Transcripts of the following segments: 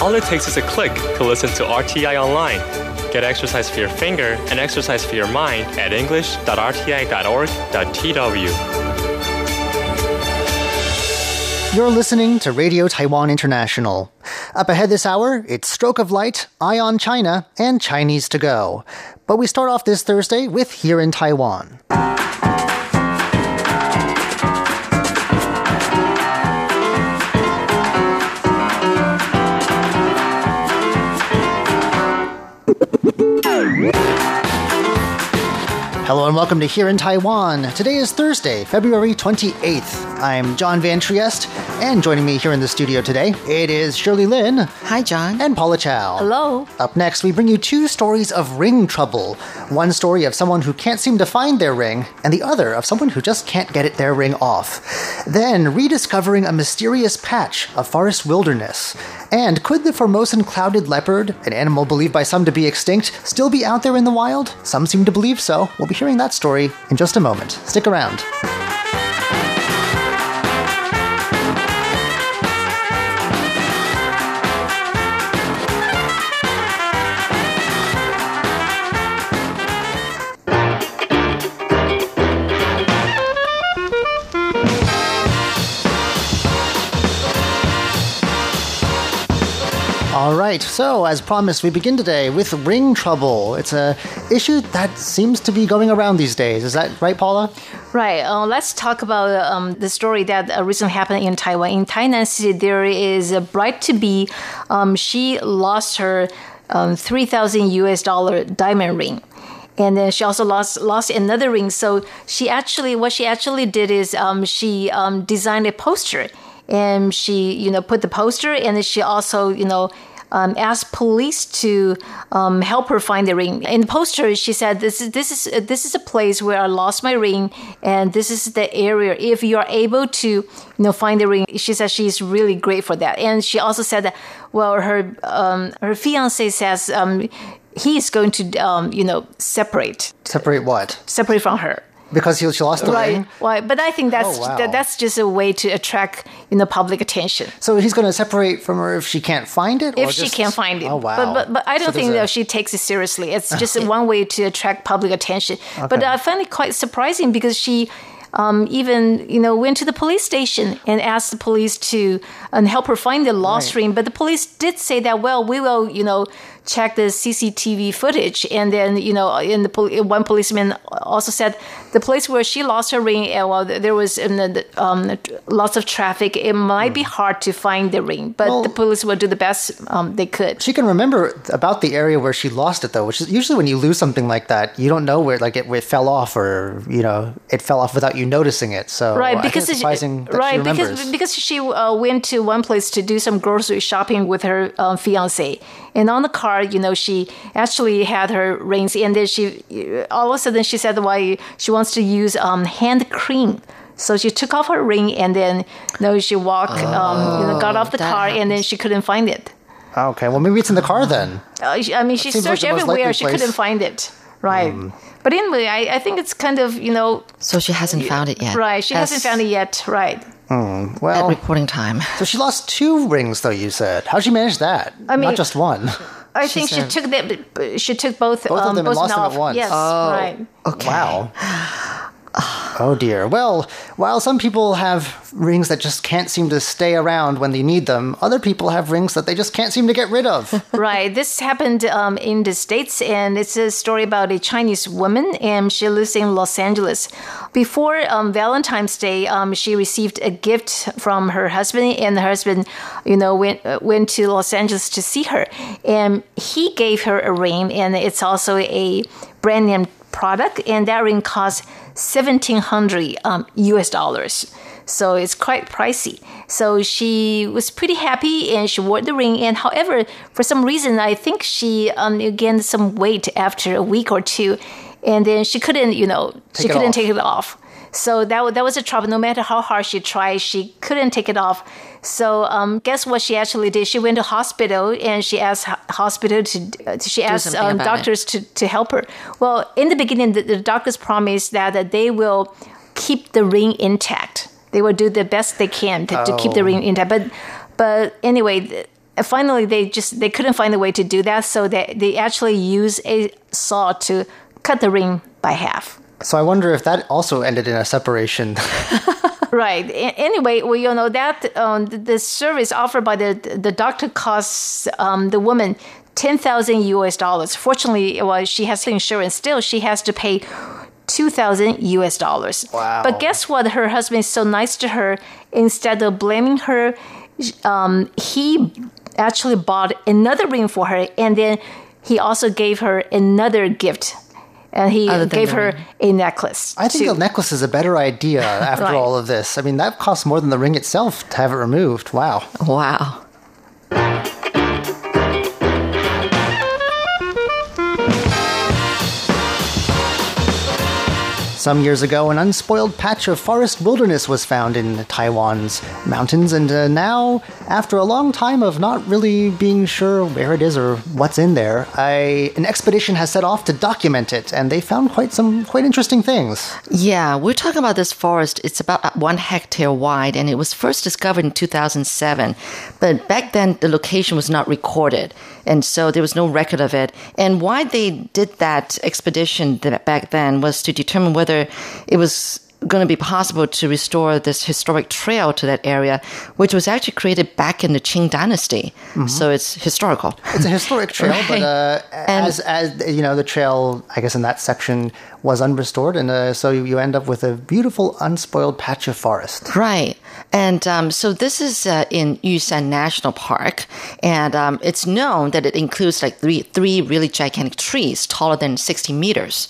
All it takes is a click to listen to RTI online. Get exercise for your finger and exercise for your mind at english.rti.org.tw. You're listening to Radio Taiwan International. Up ahead this hour, it's Stroke of Light, Eye on China, and Chinese to Go. But we start off this Thursday with Here in Taiwan. Hello and welcome to Here in Taiwan. Today is Thursday, February 28th. I'm John Van Trieste, and joining me here in the studio today, it is Shirley Lin. Hi, John. And Paula Chow. Hello. Up next, we bring you two stories of ring trouble. One story of someone who can't seem to find their ring, and the other of someone who just can't get it, their ring off. Then, rediscovering a mysterious patch of forest wilderness. And could the Formosan clouded leopard, an animal believed by some to be extinct, still be out there in the wild? Some seem to believe so. We'll be hearing that story in just a moment. Stick around. All right, so as promised, we begin today with ring trouble. It's a issue that seems to be going around these days. Is that right, Paula? Right. Uh, let's talk about um, the story that uh, recently happened in Taiwan. In Tainan City, there is a bride to be. Um, she lost her um, three thousand US dollar diamond ring and then she also lost lost another ring. So she actually, what she actually did is um, she um, designed a poster, and she you know put the poster, and then she also you know. Um, asked police to um, help her find the ring. In the poster, she said, "This is this is this is a place where I lost my ring, and this is the area. If you are able to, you know, find the ring," she said she's really great for that. And she also said that, well, her um, her fiance says um, he is going to, um, you know, separate Separate what? separate from her. Because she, lost the Right, ring? right. But I think that's Oh, wow. that, that's just a way to attract you know public attention. So he's going to separate from her if she can't find it? or If she can't find it, Oh, wow. but, but but I don't So think there's a- that she takes it seriously. It's just one way to attract public attention. But I find it quite surprising because she um, even you know went to the police station and asked the police to and help her find the lost Right. ring. But the police did say that well, we will you know check the CCTV footage, and then you know, and the pol- one policeman also said the place where she lost her ring, uh, well, there was um, the- um, lots of traffic. It might be hard to find the ring, but Hmm. Well- the police will do the best um, they could. She can remember about the area where she lost it, though, which is usually when you lose something like that, you don't know where, like, it, where it fell off, or you know, it fell off without you noticing it. So, right because it's it- surprising right because because she uh, went to one place to do some grocery shopping with her um, fiance and on the car you know she actually had her rings and then she all of a sudden she said why she wants to use um, hand cream so she took off her ring and then you know, she walked um, you know, got off the that car and then she couldn't find it okay, well, maybe it's in the car then. uh, I mean, she seems like searched everywhere. She place. Couldn't find it. Right. But anyway, I, I think it's kind of, you know, So she hasn't found it yet. right. She As- hasn't found it yet. Right. At Well, reporting time. so she lost two rings, though. You said. How'd she manage that? I mean- not just one. I think she took that. She took both. Both of um, them and lost them at once. Yes. Oh. Right. Okay. Wow. Oh dear. Well, while some people have rings that just can't seem to stay around when they need them, other people have rings that they just can't seem to get rid of. right. This happened um, in the States, and it's a story about a Chinese woman, and she lives in Los Angeles. Before um, Valentine's Day, um, she received a gift from her husband, and her husband, you know, went uh, went to Los Angeles to see her, and he gave her a ring, and it's also a brand name product, and that ring cost seventeen hundred um, U.S. dollars. So it's quite pricey. So she was pretty happy and she wore the ring. And however, for some reason, I think she um, gained some weight after a week or two. And then she couldn't, you know, Take she couldn't off. take it off. So that, that was a trouble. No matter how hard she tried, she couldn't take it off. So um, guess what she actually did? She went to hospital and she asked hospital to, uh, she asked um, it. doctors to, to help her. Well, in the beginning, the, the doctors promised that, that they will keep the ring intact. They will do the best they can to, to keep the Oh. ring intact. But but anyway, finally they just they couldn't find a way to do that, so they they actually use a saw to cut the ring by half. So I wonder if that also ended in a separation. Right. Anyway, well, you know that um, the- service offered by the the doctor costs um, the woman ten thousand U.S. dollars. Fortunately, well, she has insurance. Still, she has to pay two thousand U.S. dollars. Wow. But guess what? Her husband is so nice to her. Instead of blaming her, um, he actually bought another ring for her, and then he also gave her another gift. And he gave her ring. a necklace. I think too. a necklace is a better idea after Right. all of this. I mean, that costs more than the ring itself to have it removed. Wow. Wow. Some years ago, an unspoiled patch of forest wilderness was found in Taiwan's mountains, and uh, now, after a long time of not really being sure where it is or what's in there, I, an expedition has set off to document it, and they found quite some quite interesting things. Yeah, we're talking about this forest. It's about one hectare wide, and it was first discovered in 2007. But back then, the location was not recorded, and so there was no record of it. And why they did that expedition back then was to determine whether it was going to be possible to restore this historic trail to that area, which was actually created back in the Qing Dynasty. So it's historical. It's a historic trail, but uh, And- as as you know, the trail, I guess, in that section was unrestored, and uh, so you, end up with a beautiful, unspoiled patch of forest. Right. And um, so this is uh, in Yushan National Park, and um, it's known that it includes like three three really gigantic trees taller than sixty meters.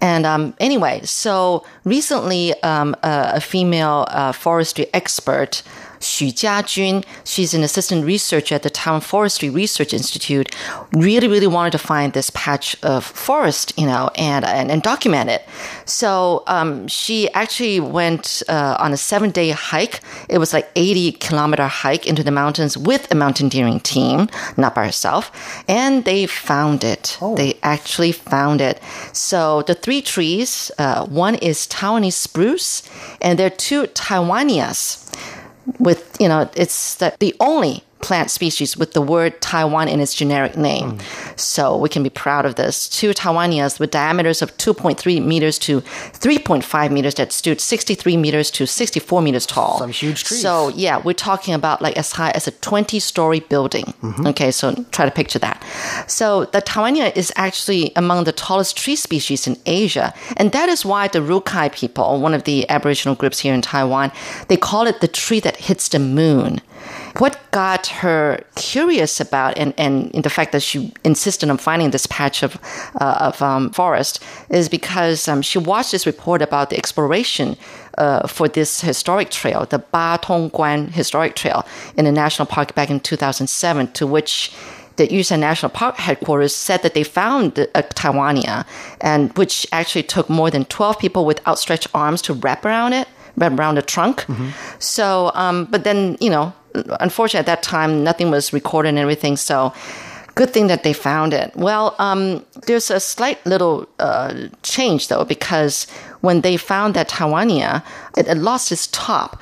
And um, anyway, so recently, um, a, a female uh, forestry expert. Xu Jiajun, she's an assistant researcher at the Taiwan Forestry Research Institute, really, really wanted to find this patch of forest, you know, and and, and document it. So um, she actually went uh, on a seven day hike. It was like 80 kilometer hike into the mountains with a mountaineering team, not by herself. And they found it. They actually found it. So the three trees, uh, one is Taiwanese spruce, and there are two Taiwanias with you know it's the, the only plant species with the word Taiwan in its generic name. So we can be proud of this. Two Taiwanias with diameters of 2.3 meters to 3.5 meters that stood 63 meters to 64 meters tall. Some huge trees. So yeah, we're talking about like as high as a 20 story building. Mm-hmm. Okay, so try to picture that. So the Taiwania is actually among the tallest tree species in Asia. And that is why the Rukai people, one of the Aboriginal groups here in Taiwan, they call it the tree that hits the moon. What got her curious about and, and in the fact that she insisted on finding this patch of, uh, of um, forest is because um, she watched this report about the exploration uh, for this historic trail, the Ba Tong Guan Historic Trail in the national park back in 2007, to which the Yushan National Park headquarters said that they found a Taiwania, and which actually took more than 12 people with outstretched arms to wrap around it, around the trunk. So, um, but then, you know, unfortunately at that time, nothing was recorded and everything. So, good thing that they found it. Well, um, there's a slight little uh, change though, because when they found that Taiwania, it, it lost its top.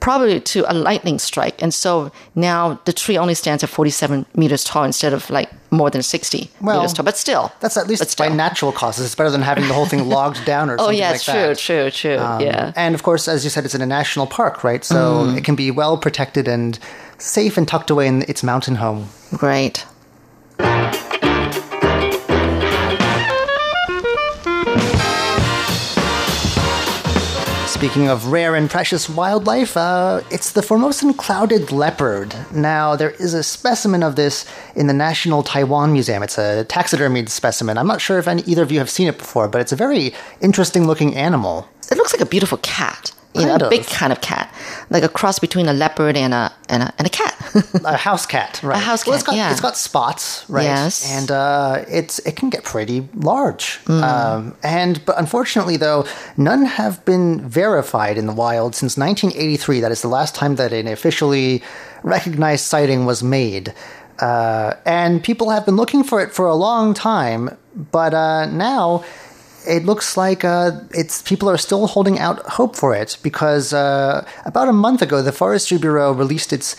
Probably to a lightning strike. And so now the tree only stands at 47 meters tall instead of like more than 60 Well, meters tall. But still. That's at least by natural causes. It's better than having the whole thing logged down or Oh, something yeah, like true, that. true, true. Um, yeah. And of course, as you said, it's in a national park, right? So Mm. it can be well protected and safe and tucked away in its mountain home. Great. Speaking of rare and precious wildlife, uh, it's the Formosan clouded leopard. Now, there is a specimen of this in the National Taiwan Museum. It's a taxidermied specimen. I'm not sure if any, either of you have seen it before, but it's a very interesting looking animal. It looks like a beautiful cat. You know, a big kind of cat, like a cross between a leopard and a and a and a cat. a house cat, right? A house Well, it's cat, got yeah. it's got spots, right? Yes. and uh, it's it can get pretty large. Mm. Um, and but unfortunately, though, none have been verified in the wild since 1983. That is the last time that an officially recognized sighting was made. Uh, and people have been looking for it for a long time, but uh, now it looks like uh, it's people are still holding out hope for it because uh, about a month ago, the Forestry Bureau released its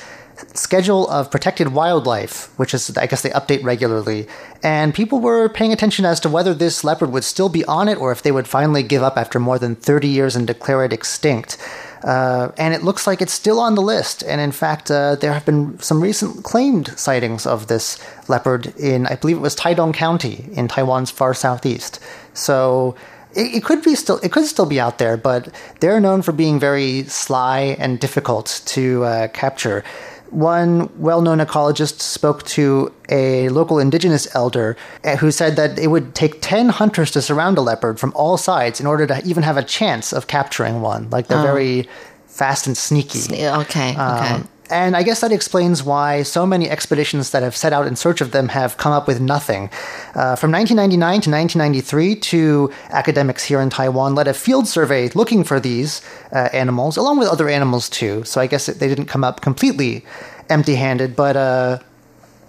schedule of protected wildlife, which is, I guess, they update regularly. And people were paying attention as to whether this leopard would still be on it or if they would finally give up after more than 30 years and declare it extinct. Uh, and it looks like it's still on the list. And in fact, uh, there have been some recent claimed sightings of this leopard in, I believe it was Taidong County in Taiwan's far southeast. So it, it, could be still it could still be out there, but they're known for being very sly and difficult to uh, capture. One well-known ecologist spoke to a local indigenous elder uh, who said that it would take 10 hunters to surround a leopard from all sides in order to even have a chance of capturing one. Like they're oh. very fast and sneaky. Okay, okay. And I guess that explains why so many expeditions that have set out in search of them have come up with nothing. Uh, from 1999 to 1993, two academics here in Taiwan led a field survey looking for these uh, animals, along with other animals too. So I guess they didn't come up completely empty handed, but uh,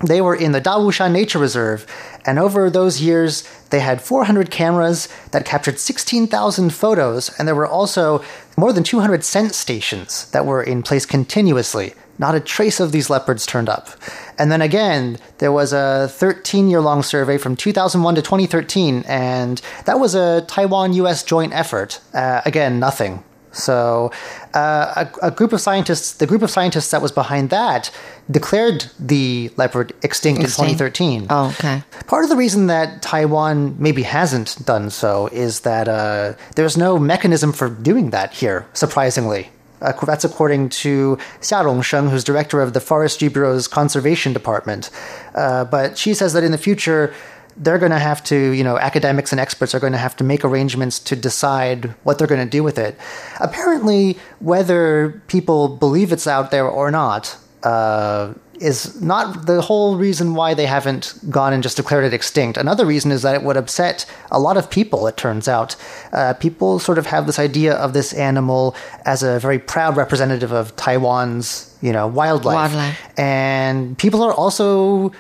they were in the Dawushan Nature Reserve, and over those years, they had 400 cameras that captured 16,000 photos, and there were also more than 200 scent stations that were in place continuously. Not a trace of these leopards turned up. And then again, there was a 13 year long survey from 2001 to 2013, and that was a Taiwan US joint effort. Uh, again, nothing. So, uh, a, a, group of scientists, the group of scientists that was behind that, declared the leopard extinct, extinct, in 2013. Oh, okay. Part of the reason that Taiwan maybe hasn't done so is that uh, there's no mechanism for doing that here, surprisingly. Uh, that's according to Xia Rongsheng, who's director of the Forestry Bureau's Conservation Department. Uh, but she says that in the future, they're going to have to, you know, academics and experts are going to have to make arrangements to decide what they're going to do with it. Apparently, whether people believe it's out there or not, uh, is not the whole reason why they haven't gone and just declared it extinct. Another reason is that it would upset a lot of people, it turns out. Uh, people sort of have this idea of this animal as a very proud representative of Taiwan's, you know, wildlife. Wildlife. And people are also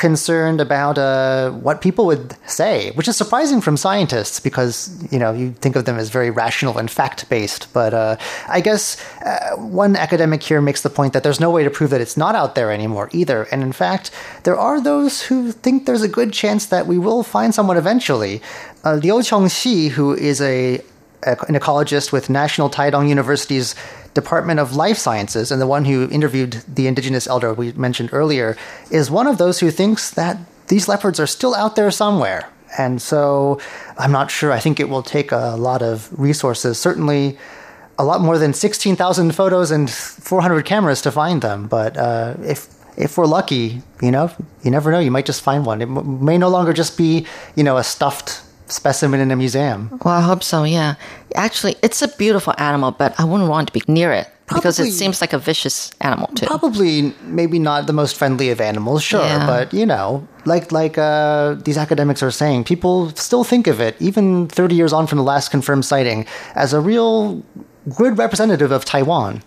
concerned about uh, what people would say, which is surprising from scientists because you know you think of them as very rational and fact based. But uh, I guess uh, one academic here makes the point that there's no way to prove that it's not out there anymore either. And in fact, there are those who think there's a good chance that we will find someone eventually. Uh, Liu Chongxi, who is a an ecologist with National Taidong University's Department of Life Sciences, and the one who interviewed the indigenous elder we mentioned earlier, is one of those who thinks that these leopards are still out there somewhere. And so I'm not sure. I think it will take a lot of resources, certainly a lot more than 16,000 photos and 400 cameras to find them. But uh, if if we're lucky, you know, you never know. You might just find one. It may no longer just be, you know, a stuffed specimen in a museum. Well, I hope so, yeah. Actually, it's a beautiful animal, but I wouldn't want to be near it. Probably, because it seems like a vicious animal too. Probably, maybe not the most friendly of animals, sure, yeah. but you know, like like uh, these academics are saying, people still think of it, even 30 years on from the last confirmed sighting, as a real good representative of Taiwan.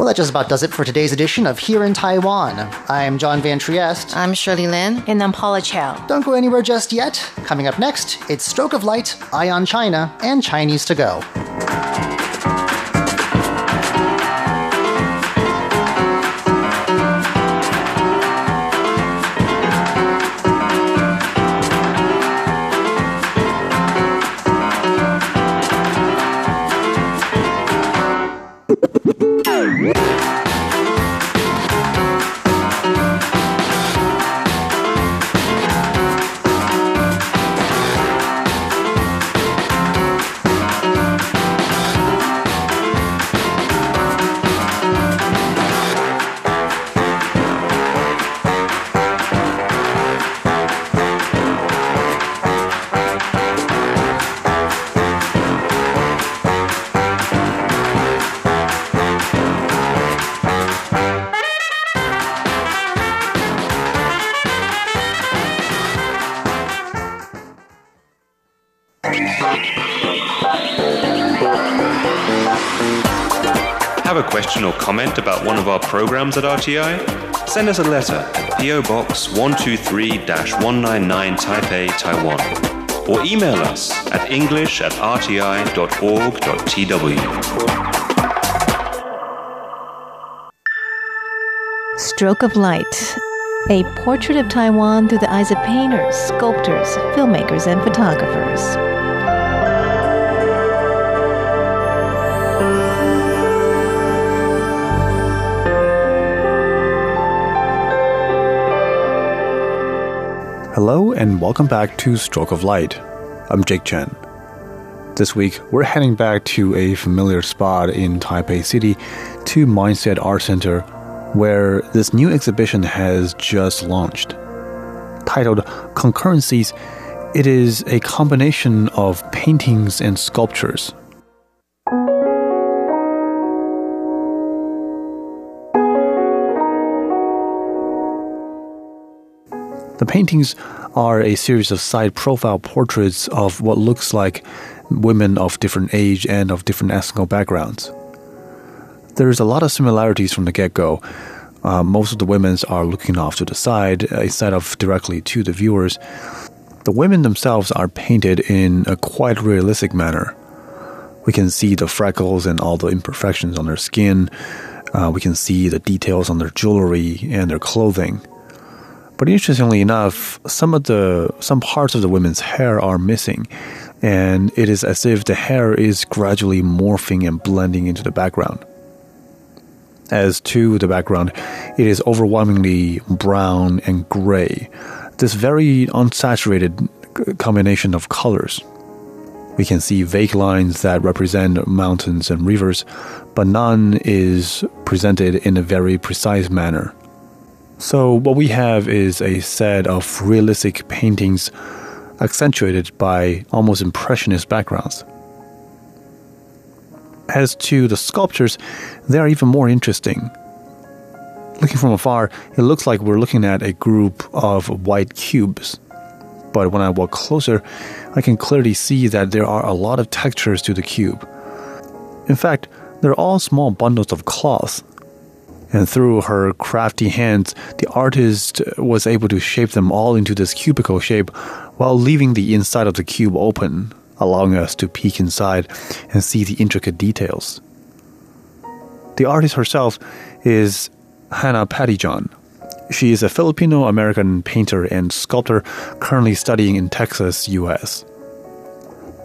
Well, that just about does it for today's edition of Here in Taiwan. I'm John Van Trieste. I'm Shirley Lin. And I'm Paula Chow. Don't go anywhere just yet. Coming up next, it's Stroke of Light, Eye on China, and Chinese to Go. Comment about one of our programs at RTI? Send us a letter, at PO Box 123 199 Taipei, Taiwan, or email us at english at rti.org.tw. Stroke of Light, a portrait of Taiwan through the eyes of painters, sculptors, filmmakers, and photographers. Hello and welcome back to Stroke of Light. I'm Jake Chen. This week, we're heading back to a familiar spot in Taipei City to Mindset Art Center, where this new exhibition has just launched. Titled Concurrencies, it is a combination of paintings and sculptures. Paintings are a series of side profile portraits of what looks like women of different age and of different ethnic backgrounds. There's a lot of similarities from the get go. Uh, most of the women are looking off to the side uh, instead of directly to the viewers. The women themselves are painted in a quite realistic manner. We can see the freckles and all the imperfections on their skin. Uh, we can see the details on their jewelry and their clothing. But interestingly enough, some of the some parts of the women's hair are missing, and it is as if the hair is gradually morphing and blending into the background. As to the background, it is overwhelmingly brown and gray, this very unsaturated combination of colors. We can see vague lines that represent mountains and rivers, but none is presented in a very precise manner. So, what we have is a set of realistic paintings accentuated by almost impressionist backgrounds. As to the sculptures, they are even more interesting. Looking from afar, it looks like we're looking at a group of white cubes. But when I walk closer, I can clearly see that there are a lot of textures to the cube. In fact, they're all small bundles of cloth and through her crafty hands, the artist was able to shape them all into this cubical shape while leaving the inside of the cube open, allowing us to peek inside and see the intricate details. The artist herself is Hannah Pettyjohn. She is a Filipino American painter and sculptor currently studying in Texas, US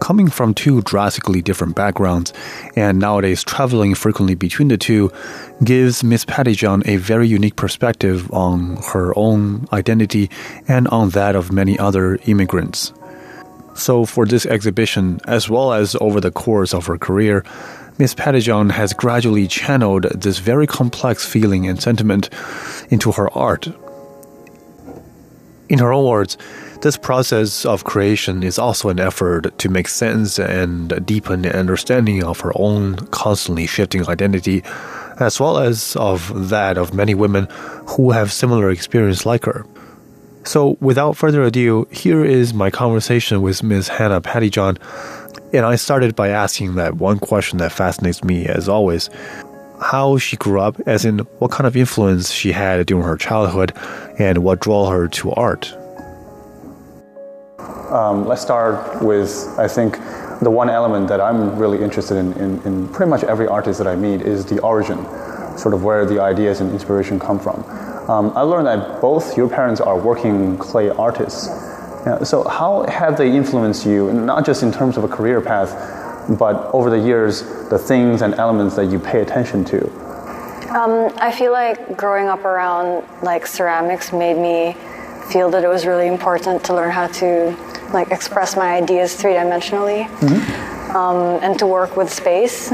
coming from two drastically different backgrounds and nowadays traveling frequently between the two gives Miss Pettyjohn a very unique perspective on her own identity and on that of many other immigrants. So, for this exhibition, as well as over the course of her career, Miss Pettyjohn has gradually channeled this very complex feeling and sentiment into her art. In her own words, this process of creation is also an effort to make sense and deepen the understanding of her own constantly shifting identity, as well as of that of many women who have similar experience like her. So, without further ado, here is my conversation with Ms. Hannah Pettyjohn. And I started by asking that one question that fascinates me as always how she grew up, as in what kind of influence she had during her childhood, and what drew her to art. Um, let's start with, I think, the one element that I'm really interested in, in, in, pretty much every artist that I meet is the origin, sort of where the ideas and inspiration come from. Um, I learned that both your parents are working clay artists. Yeah, so, how have they influenced you, not just in terms of a career path, but over the years, the things and elements that you pay attention to? Um, I feel like growing up around like ceramics made me feel that it was really important to learn how to like express my ideas three dimensionally mm-hmm. um, and to work with space.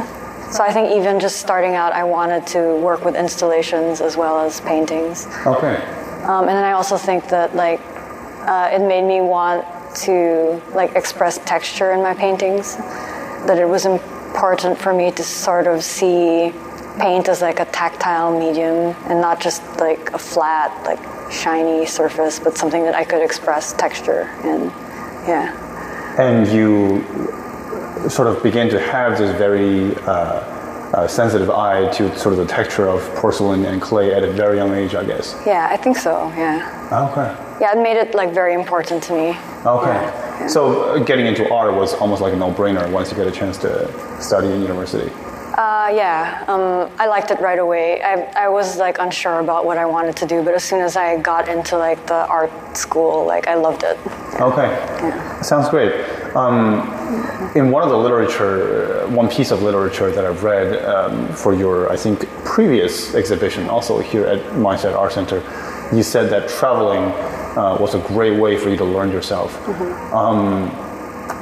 So I think even just starting out, I wanted to work with installations as well as paintings. Okay. Um, and then I also think that like uh, it made me want to like express texture in my paintings. That it was important for me to sort of see paint as like a tactile medium and not just like a flat like shiny surface, but something that I could express texture and Yeah. And you sort of begin to have this very uh, uh, sensitive eye to sort of the texture of porcelain and clay at a very young age, I guess. Yeah, I think so. Yeah. Okay. Yeah, it made it like very important to me. Okay. Yeah. So uh, getting into art was almost like a no-brainer once you get a chance to study in university. Uh, yeah, um, I liked it right away. I, I was like unsure about what I wanted to do, but as soon as I got into like the art school, like I loved it. Okay, sounds great. Um, in one of the literature, uh, one piece of literature that I've read um, for your, I think, previous exhibition, also here at Mindset Art Center, you said that traveling uh, was a great way for you to learn yourself. Um,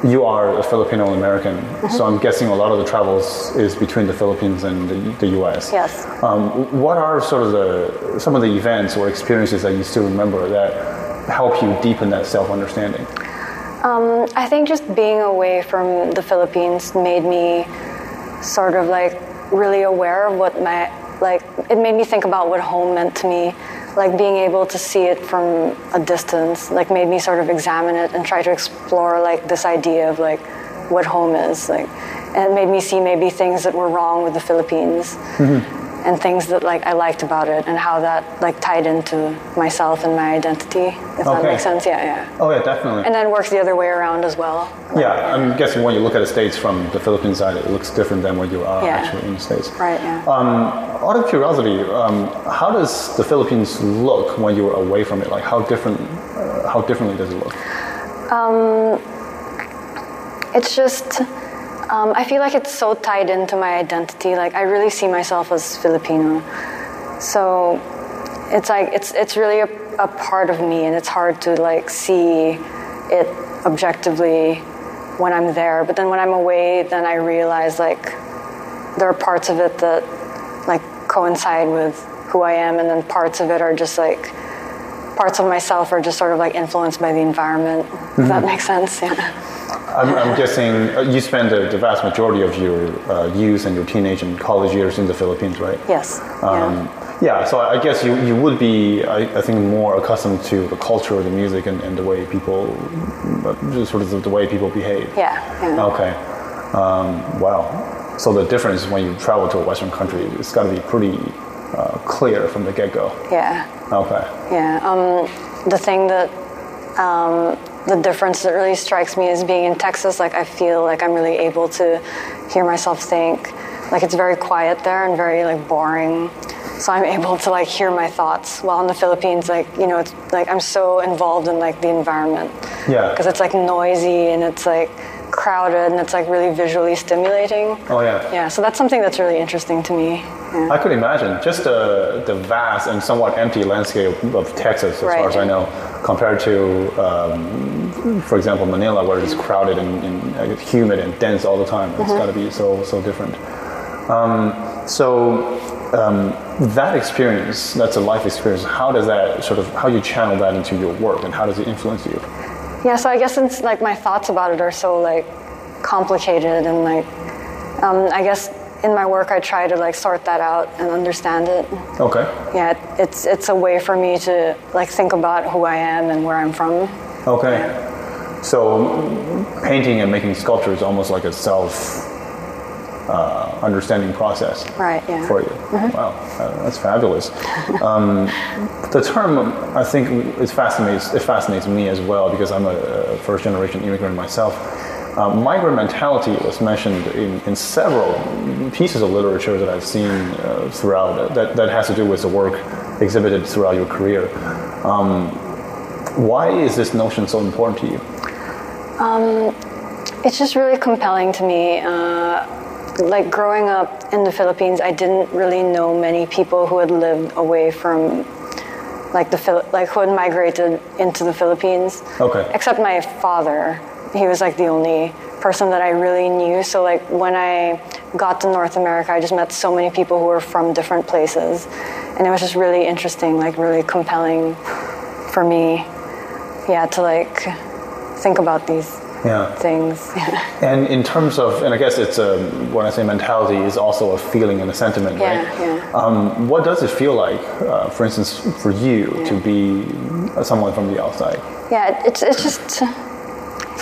you are a Filipino American, so I'm guessing a lot of the travels is between the Philippines and the, the U.S. Yes. Um, what are sort of the some of the events or experiences that you still remember that help you deepen that self understanding? Um, I think just being away from the Philippines made me sort of like really aware of what my like it made me think about what home meant to me like being able to see it from a distance like made me sort of examine it and try to explore like this idea of like what home is like and it made me see maybe things that were wrong with the philippines mm-hmm. And things that like i liked about it and how that like tied into myself and my identity if that makes sense yeah yeah Oh yeah, definitely. and then works the other way around as well yeah, I'm guessing when you look at the states from the Philippine side, it looks different than when you are Yeah. actually in the states. right yeah Um, out of curiosity, um, how does the Philippines look when you are away from it? Like how different? Uh, how differently does it look? Um, it's just um, i feel like it's so tied into my identity. Like i really see myself as filipino. So it's like it's it's really a, a part of me and it's hard to like see it objectively when i'm there. But then when i'm away then i realize like there are parts of it that like coincide with who i am and then parts of it are just like parts of myself are just sort of like influenced by the environment. If that make sense? Yeah I'm, I'm guessing uh, you spend the, the vast majority of your uh, youth and your teenage and college years in the Philippines, right? yes Um, yeah. yeah, so I guess you, you would be, I, I think, more accustomed to the culture, the music, and, and the way people, sort of the, the way people behave. Yeah, yeah. Okay. Um, wow. So the difference when you travel to a Western country, it's got to be pretty uh, clear from the get go. Yeah, Okay. yeah. Um, the thing that um, the difference that really strikes me is being in Texas. Like I feel like I'm really able to hear myself think. Like it's very quiet there and very like boring. So I'm able to like hear my thoughts. While in the Philippines, like you know, it's like I'm so involved in like the environment. Yeah. Because it's like noisy and it's like crowded and it's like really visually stimulating. Oh, yeah. Yeah. So that's something that's really interesting to me. Yeah. I could imagine just the, the vast and somewhat empty landscape of Texas, as far as I know, compared to, um, for example, Manila, where it's crowded and, and uh, humid and dense all the time. It's got to be so so different. Um, so um, that experience, that's a life experience. How does that sort of how you channel that into your work, and how does it influence you? Yeah, so I guess since like my thoughts about it are so like complicated and like um, I guess in my work I try to like sort that out and understand it. Okay. Yeah, it- it's it's a way for me to like think about who I am and where I'm from. Okay. So painting and making sculpture is almost like a self uh, understanding process. Right, yeah. For you. Wow, uh, that's fabulous. Um, the term, I think, is fascinates, it fascinates me as well because I'm a, a first generation immigrant myself. Uh, migrant mentality was mentioned in, in several pieces of literature that I've seen uh, throughout that, that has to do with the work exhibited throughout your career. Um, why is this notion so important to you? It's just really compelling to me. Uh, like growing up in the Philippines, I didn't really know many people who had lived away from like the like who had migrated into the Philippines. Okay. Except my father. He was like the only person that I really knew. So like when I got to North America, I just met so many people who were from different places. And it was just really interesting, like really compelling for me. Yeah, to like think about these Yeah. things. And in terms of, and I guess it's a, when I say mentality, is also a feeling and a sentiment, Yeah, right? yeah. Um, what does it feel like, uh, for instance, for you to be someone from the outside? Yeah, it's it's just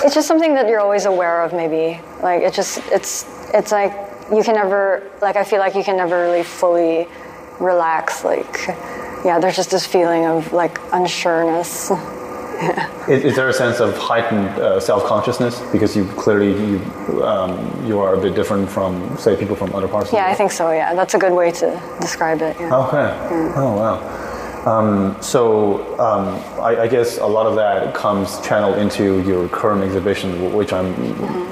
it's just something that you're always aware of. Maybe like it just it's it's like you can never like I feel like you can never really fully relax. Like yeah, there's just this feeling of like unsureness. Is, is there a sense of heightened uh, self-consciousness because you clearly you um, you are a bit different from say people from other parts? Yeah, of the I think so. Yeah, that's a good way to describe it. Yeah. Okay. Oh wow. Um, so um, I, I guess a lot of that comes channeled into your current exhibition, which I'm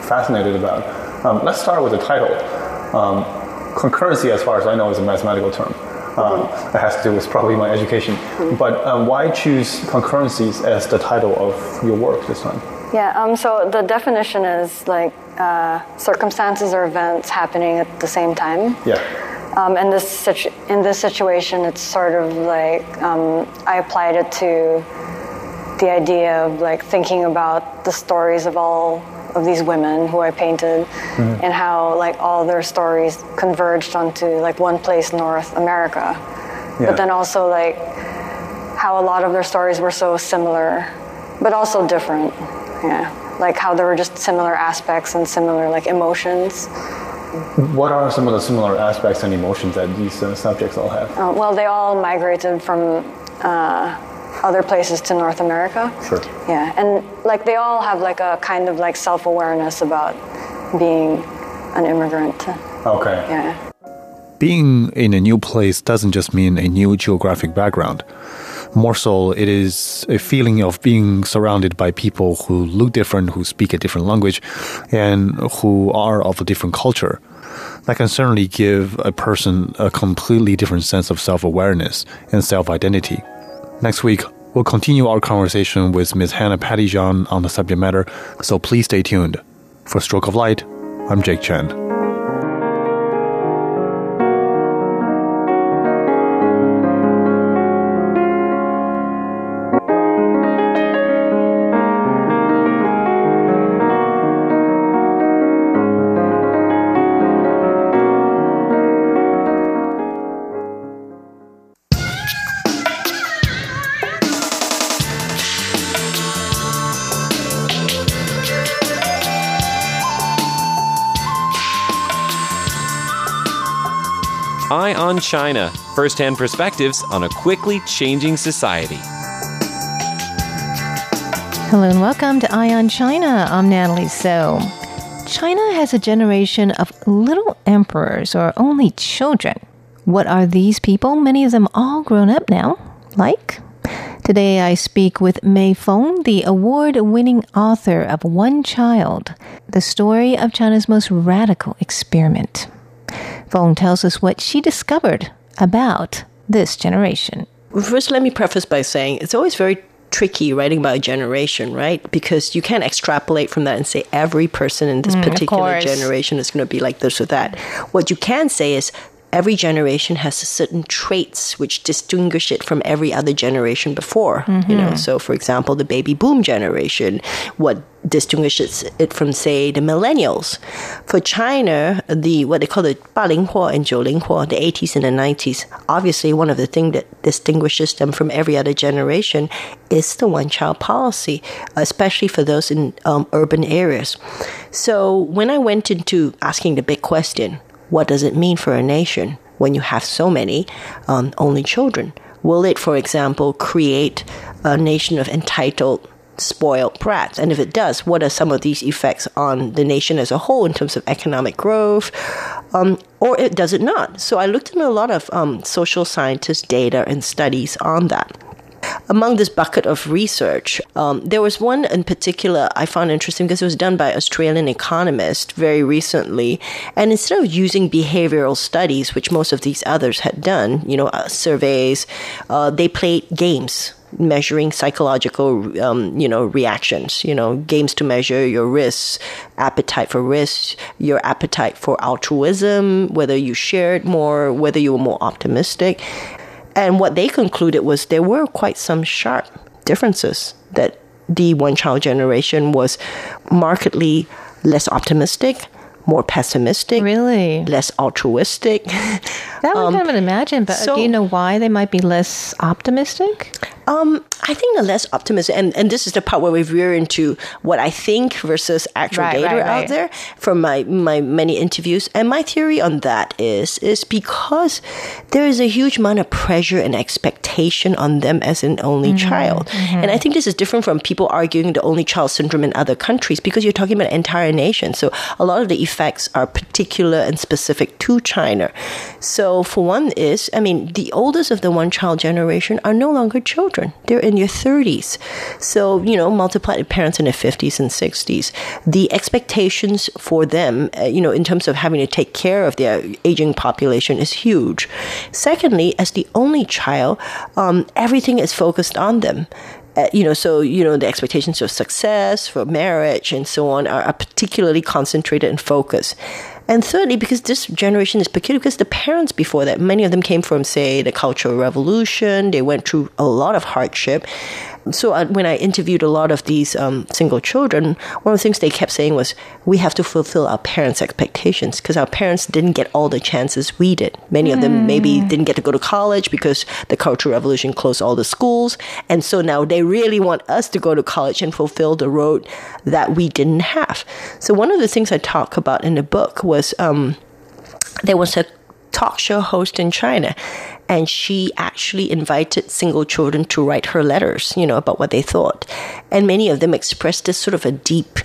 fascinated about. Um, let's start with the title. Um, concurrency, as far as I know, is a mathematical term. Um, It has to do with probably my education. But um, why choose concurrencies as the title of your work this time? Yeah, um, so the definition is like uh, circumstances or events happening at the same time. Yeah. Um, in this situ- in this situation, it's sort of like um, I applied it to the idea of like thinking about the stories of all of these women who I painted, and how like all their stories converged onto like one place, North America. Yeah. But then also like how a lot of their stories were so similar, but also different. Yeah, like how there were just similar aspects and similar like emotions. What are some of the similar aspects and emotions that these uh, subjects all have? Uh, well, they all migrated from uh, other places to North America. Sure. Yeah, and like they all have like a kind of like self awareness about being an immigrant. Okay. Yeah. Being in a new place doesn't just mean a new geographic background. More so, it is a feeling of being surrounded by people who look different, who speak a different language, and who are of a different culture. That can certainly give a person a completely different sense of self awareness and self identity. Next week, we'll continue our conversation with Ms. Hannah Pettyjohn on the subject matter, so please stay tuned. For Stroke of Light, I'm Jake Chen. Eye on China first hand perspectives on a quickly changing society. Hello and welcome to Eye on China. I'm Natalie So. China has a generation of little emperors or only children. What are these people? Many of them all grown up now. Like? Today I speak with Mei Fong, the award winning author of One Child, the story of China's most radical experiment. Fong tells us what she discovered about this generation. First, let me preface by saying it's always very tricky writing about a generation, right? Because you can't extrapolate from that and say every person in this mm, particular generation is going to be like this or that. What you can say is every generation has certain traits which distinguish it from every other generation before. Mm-hmm. You know, mm-hmm. so for example, the baby boom generation, what distinguishes it from say the millennials. For China, the what they call the 80s and 90s, the 80s and the 90s, obviously one of the things that distinguishes them from every other generation is the one child policy, especially for those in um, urban areas. So when I went into asking the big question, what does it mean for a nation when you have so many um, only children? Will it, for example, create a nation of entitled, spoiled brats? And if it does, what are some of these effects on the nation as a whole in terms of economic growth? Um, or it does it not? So I looked at a lot of um, social scientist data and studies on that. Among this bucket of research, um, there was one in particular I found interesting because it was done by Australian economist very recently. And instead of using behavioral studies, which most of these others had done, you know, uh, surveys, uh, they played games measuring psychological, um, you know, reactions. You know, games to measure your risks, appetite for risk, your appetite for altruism, whether you shared more, whether you were more optimistic. And what they concluded was there were quite some sharp differences that the one child generation was markedly less optimistic, more pessimistic, Really? less altruistic. That one kind of imagine, but so- do you know why they might be less optimistic? Um, I think the less optimistic, and, and this is the part where we veer into what I think versus actual Right, data right, out there from my my many interviews. And my theory on that is is because there is a huge amount of pressure and expectation on them as an only Mm-hmm, child. And I think this is different from people arguing the only child syndrome in other countries because you're talking about an entire nation. So a lot of the effects are particular and specific to China. So for one is, I mean, the oldest of the one child generation are no longer children. They're in their 30s. So, you know, multiply the parents in their 50s and 60s. The expectations for them, uh, you know, in terms of having to take care of their aging population is huge. Secondly, as the only child, um, everything is focused on them. Uh, you know, so you know the expectations of success for marriage and so on are, are particularly concentrated and focused. And thirdly, because this generation is peculiar, because the parents before that, many of them came from, say, the Cultural Revolution. They went through a lot of hardship. So uh, when I interviewed a lot of these um, single children, one of the things they kept saying was, "We have to fulfill our parents' expectations because our parents didn't get all the chances we did. Many of them maybe didn't get to go to college because the Cultural Revolution closed all the schools, and so now they really want us to go to college and fulfill the road that we didn't have." So one of the things I talk about in the book was um, there was a talk show host in China, and she actually invited single children to write her letters, you know, about what they thought. And many of them expressed this sort of a deep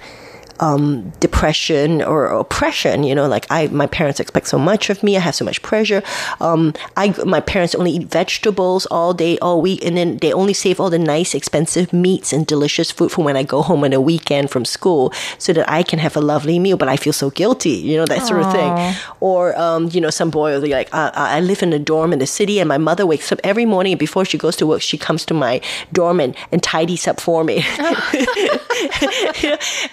um, depression or oppression. You know, like I, my parents expect so much of me. I have so much pressure. Um, I, my parents only eat vegetables all day, all week, and then they only save all the nice, expensive meats and delicious food for when I go home on a weekend from school, so that I can have a lovely meal. But I feel so guilty. You know, that sort of thing. Or, um, you know, some boy will be like, uh, I live in a dorm in the city, and my mother wakes up every morning, before she goes to work, she comes to my dorm and, and tidies up for me.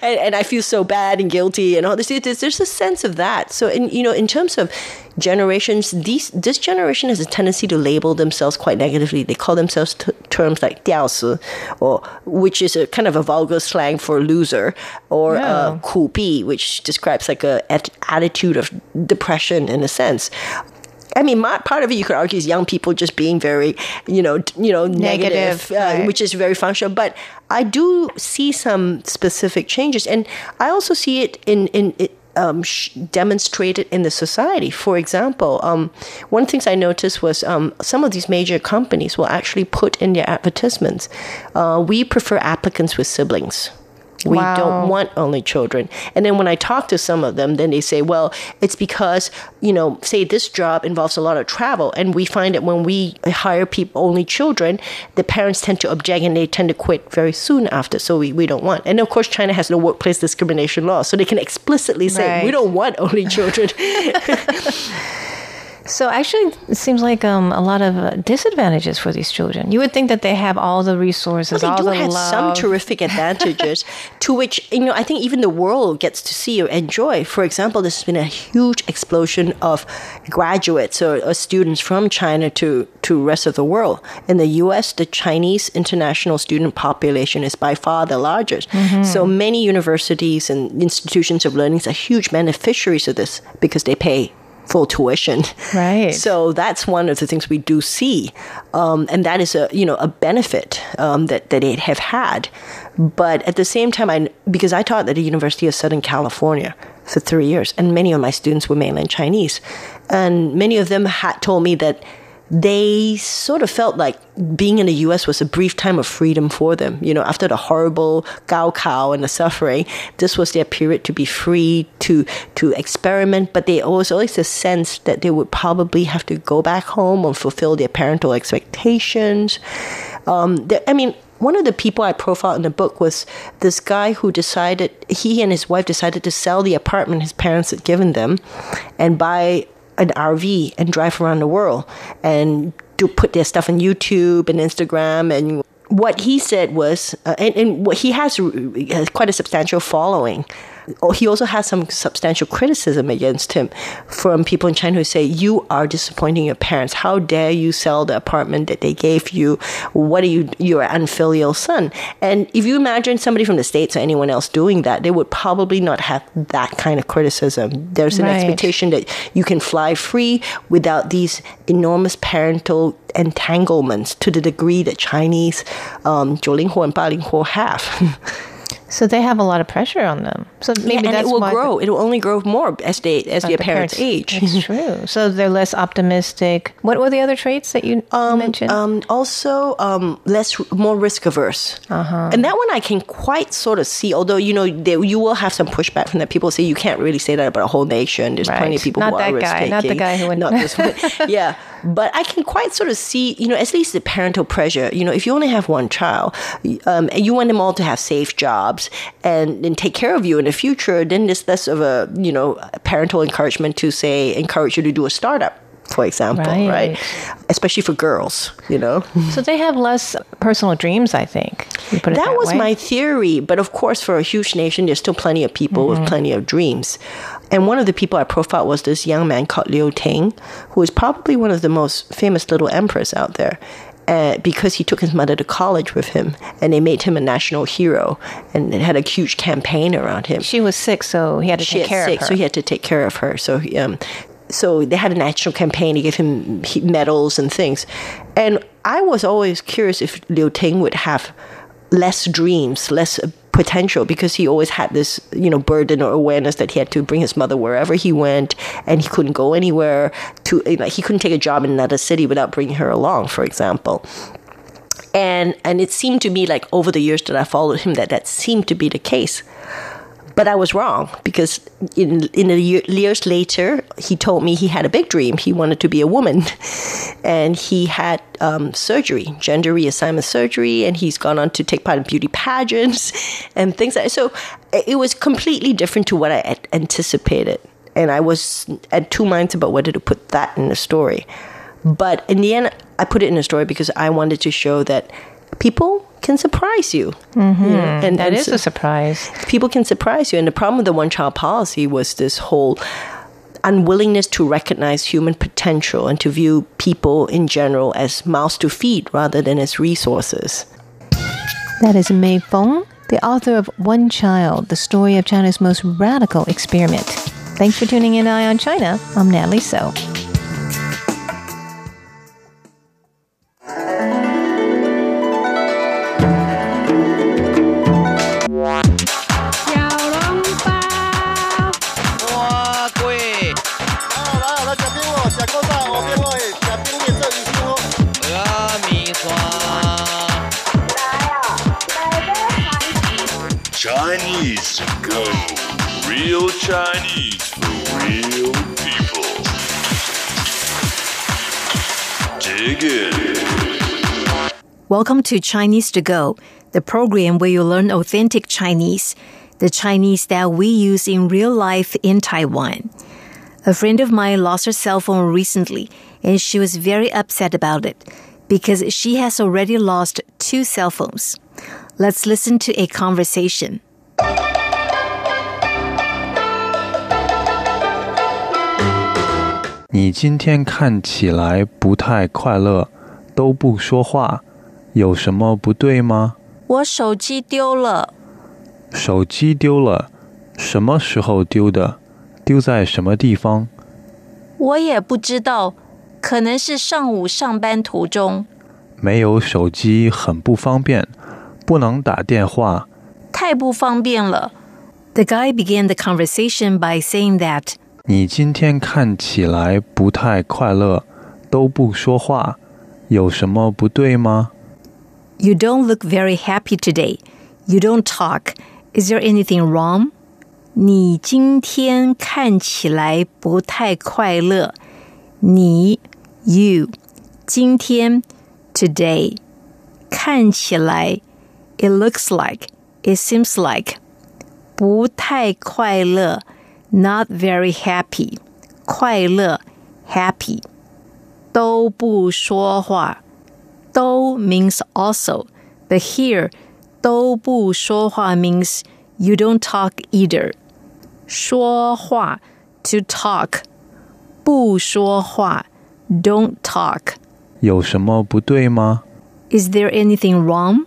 and, and I feel so bad and guilty and all this. There's, there's a sense of that. So, in you know, in terms of generations, these this generation has a tendency to label themselves quite negatively. They call themselves t- terms like 屌丝, or which is a kind of a vulgar slang for loser, or Yeah. uh, 苦逼, which describes like a at- attitude of depression in a sense. I mean, my, part of it you could argue is young people just being very, you know, you know, negative, Negative, uh, right. which is very functional. But I do see some specific changes, and I also see it in in. it, um, sh- demonstrated in the society. For example, um, one of the things I noticed was um, some of these major companies will actually put in their advertisements, uh, we prefer applicants with siblings. We Wow. don't want only children. And then when I talk to some of them, then they say, well, it's because, you know, say this job involves a lot of travel. And we find that when we hire people, only children, the parents tend to object and they tend to quit very soon after. So we, we don't want. And of course, China has no workplace discrimination law. So they can explicitly say, Right. we don't want only children. So actually, it seems like um, a lot of uh, disadvantages for these children. You would think that they have all the resources, Well, they do the have love. some terrific advantages to which you know I think even the world gets to see or enjoy. For example, there's been a huge explosion of graduates or, or students from China to to rest of the world. In the U.S., the Chinese international student population is by far the largest. So many universities and institutions of learning are huge beneficiaries of this because they pay full tuition. Right. So that's one of the things we do see, um, and that is a you know a benefit um, that that it have had. But at the same time, I because I taught at the University of Southern California for three years, and many of my students were mainland Chinese, and many of them had told me that they sort of felt like being in the US was a brief time of freedom for them. You know, after the horrible Gaokao and the suffering, this was their period to be free to to experiment. But they always always a sense that they would probably have to go back home and fulfill their parental expectations. Um, I mean, one of the people I profiled in the book was this guy who decided he and his wife decided to sell the apartment his parents had given them, and buy an RV and drive around the world and to put their stuff on YouTube and Instagram and what he said was, uh, and, and what he has uh, quite a substantial following. Oh, He also has some substantial criticism against him from people in China who say, You are disappointing your parents. How dare you sell the apartment that they gave you? What are you? You're an unfilial son. And if you imagine somebody from the States or anyone else doing that, they would probably not have that kind of criticism. There's an Right. expectation that you can fly free without these enormous parental entanglements to the degree that Chinese um, 九零后 and 八零后 have. So they have a lot of pressure on them. So maybe Yeah, and that's it will grow. it will only grow more as they as the, their parents, age. It's true. So they're less optimistic. What were the other traits that you mentioned? Um, also, um, less more risk averse, uh-huh. and that one I can quite sort of see. Although you know, there, you will have some pushback from that. People say you can't really say that about a whole nation. There's plenty Right. of people Not who that are guy, not the guy who went- Not this one. yeah, but I can quite sort of see. You know, at least the parental pressure. You know, if you only have one child, um, and you want them all to have safe jobs and, and take care of you in the future, then there's less of a you know parental encouragement to say encourage you to do a startup. For example, Right. right? Especially for girls, you know. so they have less personal dreams, I think. You put it that, that, was my theory. But of course, for a huge nation, there's still plenty of people with mm-hmm. plenty of dreams. And one of the people I profiled was this young man called Liu Ting, who is probably one of the most famous little emperors out there. Uh, because he took his mother to college with him, and they made him a national hero, and it had a huge campaign around him. She was sick, so he had to She take care sick, of her. so he had to take care of her. So he, um, so they had a national campaign. They gave him medals and things. And I was always curious if Liu Ting would have less dreams, less potential, because he always had this, you know, burden or awareness that he had to bring his mother wherever he went, and he couldn't go anywhere. To know, he couldn't take a job in another city without bringing her along, for example and and it seemed to me like over the years that I followed him that that seemed to be the case. But I was wrong because in in the year, years later, he told me he had a big dream. He wanted to be a woman, and he had um, surgery, gender reassignment surgery, and he's gone on to take part in beauty pageants and things like. So it was completely different to what I had anticipated, and I was at two minds about whether to put that in the story. But in the end, I put it in a story because I wanted to show that people can surprise you. Mm-hmm. and that and is so- a surprise. people can surprise you. And the problem with the one child policy was this whole unwillingness to recognize human potential and to view people in general as mouths to feed rather than as resources. That is Mei Fong, the author of One Child, the story of China's most radical experiment. Thanks for tuning in Eye on China. I'm Natalie So. Chinese to go. Real Chinese for real people. Dig in. Welcome to Chinese to Go, the program where you learn authentic Chinese, the Chinese that we use in real life in Taiwan. A friend of mine lost her cell phone recently, and she was very upset about it because she has already lost two cell phones. Let's listen to a conversation. You 今天看起来不太快乐，都不说话，有什么不对吗？我手机丢了。手机丢了，什么时候丢的？丢在什么地方？我也不知道，可能是上午上班途中。没有手机很不方便。不太快乐，都不说话，有什么不对吗？我手机丢了，手机丢了，什么时候丢的？丢在什么地方？我也不知道，可能是上午上班途中，没有手机很不方便，不能打电话。太不方便了。The guy began the conversation by saying that 你今天看起来不太快乐，都不说话，有什么不对吗？ You don't look very happy today. You don't talk. Is there anything wrong? 你今天看起来不太快乐。你 you 今天 today 看起来 it looks like it seems like 不太快乐 not very happy 快乐 happy 都不说话都 means also But here, 都不说话 means you don't talk either. 说话 to talk. 不说话 don't talk. 有什么不对吗？ Is there anything wrong?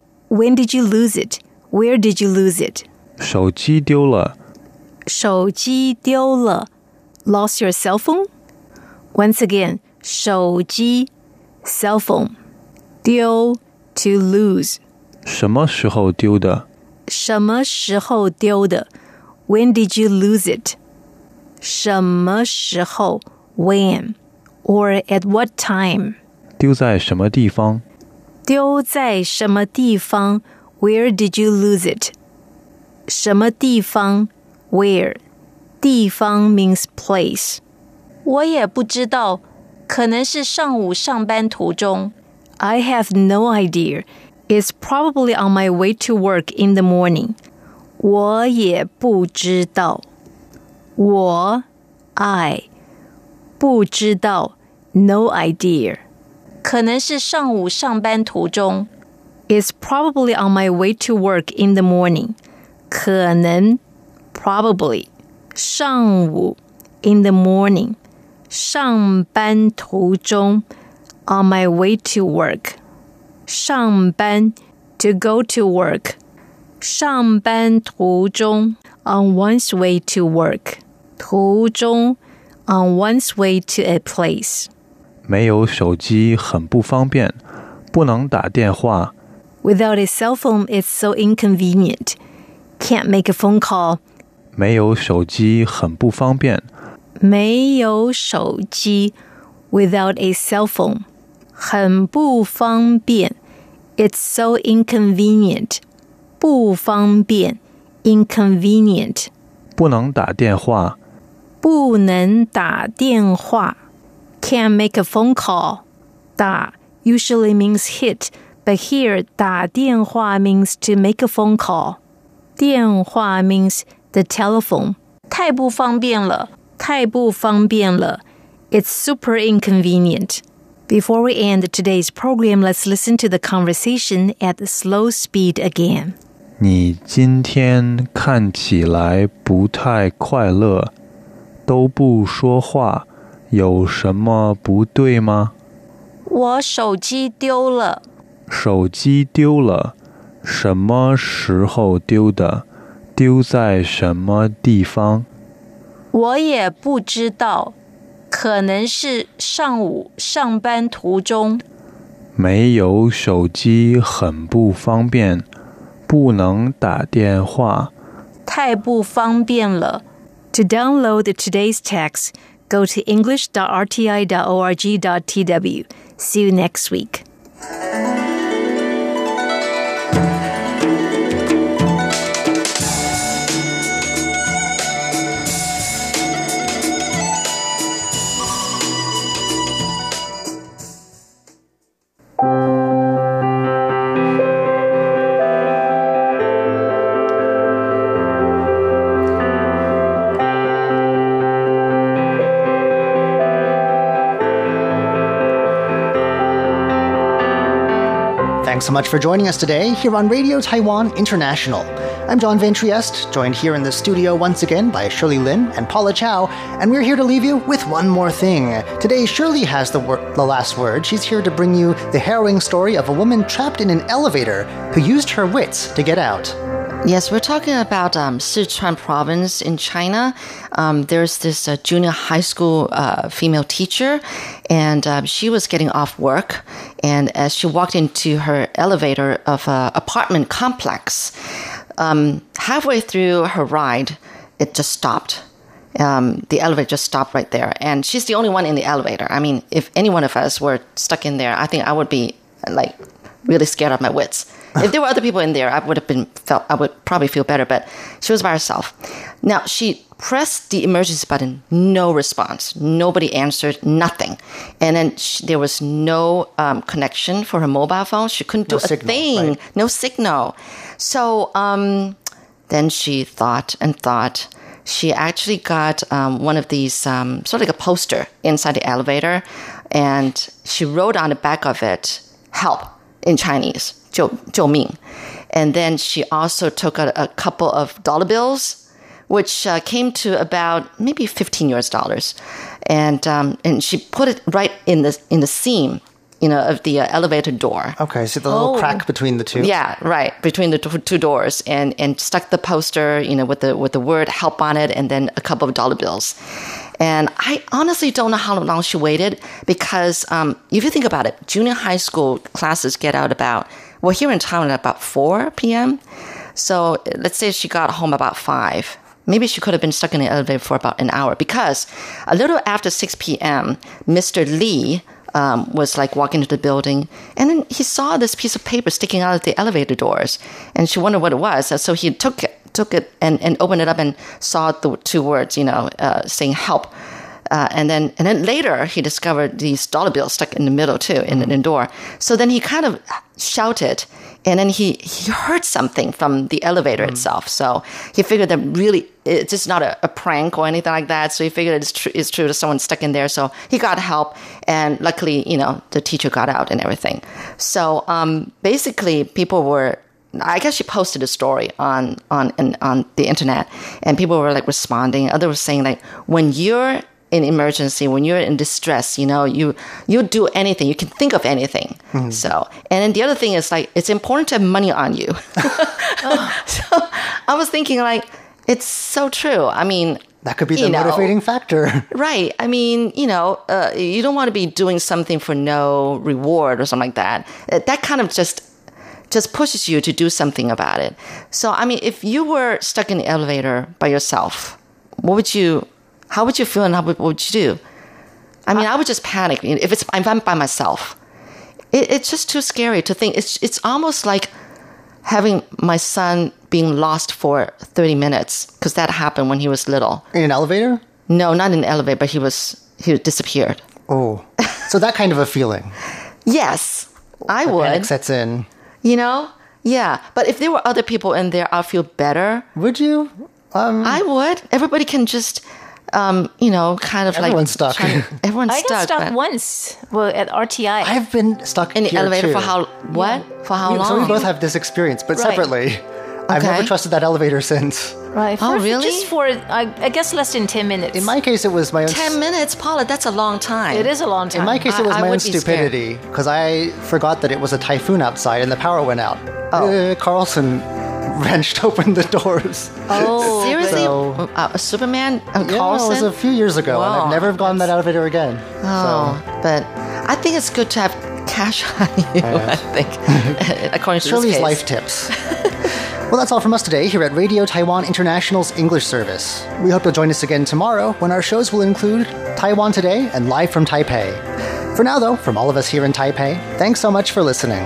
When did you lose it? Where did you lose it? 手机丢了，手机丢了 lost your cell phone? Once again, 手机 cell phone 丢 to lose 什么时候丢的？什么时候丢的 When did you lose it? 什么时候 when or at what time? 丢在什么地方？ 丢在什么地方 Where did you lose it? 什么地方 Where 地方 means place. 我也不知道，可能是上午上班途中。I have no idea. It's probably on my way to work in the morning. 我也不知道。我 I 不知道 no idea. 可能是上午上班途中。It's probably on my way to work in the morning. 可能 probably 上午 in the morning 上班途中 on my way to work 上班 to go to work 上班途中 on one's way to work 途中 on one's way to a place 没有手机很不方便，不能打电话。 Without a cell phone, it's so inconvenient. Can't make a phone call. 没有手机很不方便，没有手机 without a cell phone. 很不方便 It's so inconvenient. 不方便 inconvenient. 不能打电话。不能打电话 Can't make a phone call. 打 usually means hit, but here 打电话 means to make a phone call. 电话 means the telephone. 太不方便了，太不方便了 It's super inconvenient. Before we end today's program, let's listen to the conversation at slow speed again. 你今天看起来不太快乐，都不说话， 有什么不对吗？我手机丢了，手机丢了，什么时候丢的？丢在什么地方？我也不知道，可能是上午上班途中。没有手机很不方便，不能打电话。太不方便了。To download today's text, go to english.rti.org.tw. See you next week. Thanks so much for joining us today here on Radio Taiwan International. I'm John Van Trieste, joined here in the studio once again by Shirley Lin and Paula Chow, and we're here to leave you with one more thing. Today, Shirley has the, wor- the last word. She's here to bring you the harrowing story of a woman trapped in an elevator who used her wits to get out. Yes, we're talking about um, Sichuan province in China. Um, there's this uh, junior high school uh, female teacher, and uh, she was getting off work. And as she walked into her elevator of an apartment complex, um, halfway through her ride, it just stopped. Um, the elevator just stopped right there, and she's the only one in the elevator. I mean, if any one of us were stuck in there, I think I would be like really scared of my wits. If there were other people in there, I would have been felt I would probably feel better. But she was by herself. Now she pressed the emergency button, no response. Nobody answered, nothing. And then she, there was no um, connection for her mobile phone. She couldn't do No a signal, thing, right. no signal. So um, then she thought and thought. She actually got um, one of these, um, sort of like a poster inside the elevator, and she wrote on the back of it, help in Chinese, Jiu, And then she also took out a couple of dollar bills, which uh, came to about maybe 15 US dollars. And, um, and she put it right in the, in the seam you know, of the uh, elevator door. Okay, so the oh. little crack between the two. Yeah, right, between the two doors, and and stuck the poster, you know, with the with the word help on it, and then a couple of dollar bills. And I honestly don't know how long she waited because um, if you think about it, junior high school classes get out about well here in Taiwan at about four p.m. So let's say she got home about five. Maybe she could have been stuck in the elevator for about an hour because a little after 6 p.m., Mr. Lee um, was like walking into the building and then he saw this piece of paper sticking out of the elevator doors and she wondered what it was. So he took it, took it and, and opened it up and saw the two words, you know, uh, saying help. Uh, and then and then later he discovered these dollar bills stuck in the middle too in, the door. So then he kind of shouted, and then he he heard something from the elevator itself. So he figured that really it's just not a, a prank or anything like that. So he figured it's true it's true that someone stuck in there. So he got help, and luckily you know the teacher got out and everything. So um, basically people were I guess she posted a story on on on, on the internet, and people were like responding. Others were saying like, when you're in emergency, when you're in distress, you know, you you do anything, you can think of anything. So, and then the other thing is like, it's important to have money on you. so I was thinking like, it's so true. I mean, That could be the know, motivating factor. Right. I mean, you know, uh, you don't want to be doing something for no reward or something like that. Uh, That kind of just just pushes you to do something about it. So, I mean, if you were stuck in the elevator by yourself, what would you? How would you feel, and how would, what would you do? I mean, I would just panic if it's if I'm by myself. It, it's just too scary to think. It's it's almost like having my son being lost for 30 minutes because that happened when he was little. In an elevator? No, not in an elevator, but he was he disappeared. Oh. So that kind of a feeling. Yes, I Panic would. sets in. You know, yeah. But if there were other people in there, I'd feel better. Would you? Um, I would. Everybody can just, um, you know, kind of Everyone's like everyone's stuck. try- everyone's stuck. I got stuck. stuck once. Well, at RTI. I've been stuck in the elevator too. for how what for how We- long? So we both have this experience, but Right. separately. I've never trusted that elevator since. right. Oh, really? Just for I, I guess less than ten minutes. In my case, it was my own. Ten minutes, Paula. That's a long time. it is a long time. In my case, it was I my own would be scared. stupidity because I forgot that it was a typhoon outside and the power went out. Oh. Uh, Carlson wrenched open the doors. Oh, Seriously, So- uh, a Superman, a Yeah, it was a few years ago, and I've never gone in that elevator again. Oh, but I think it's good to have cash on you. I think, according to Shirley's life tips. well, that's all from us today here at Radio Taiwan International's English service. We hope you'll join us again tomorrow when our shows will include Taiwan Today and Live from Taipei. For now, though, from all of us here in Taipei, thanks so much for listening.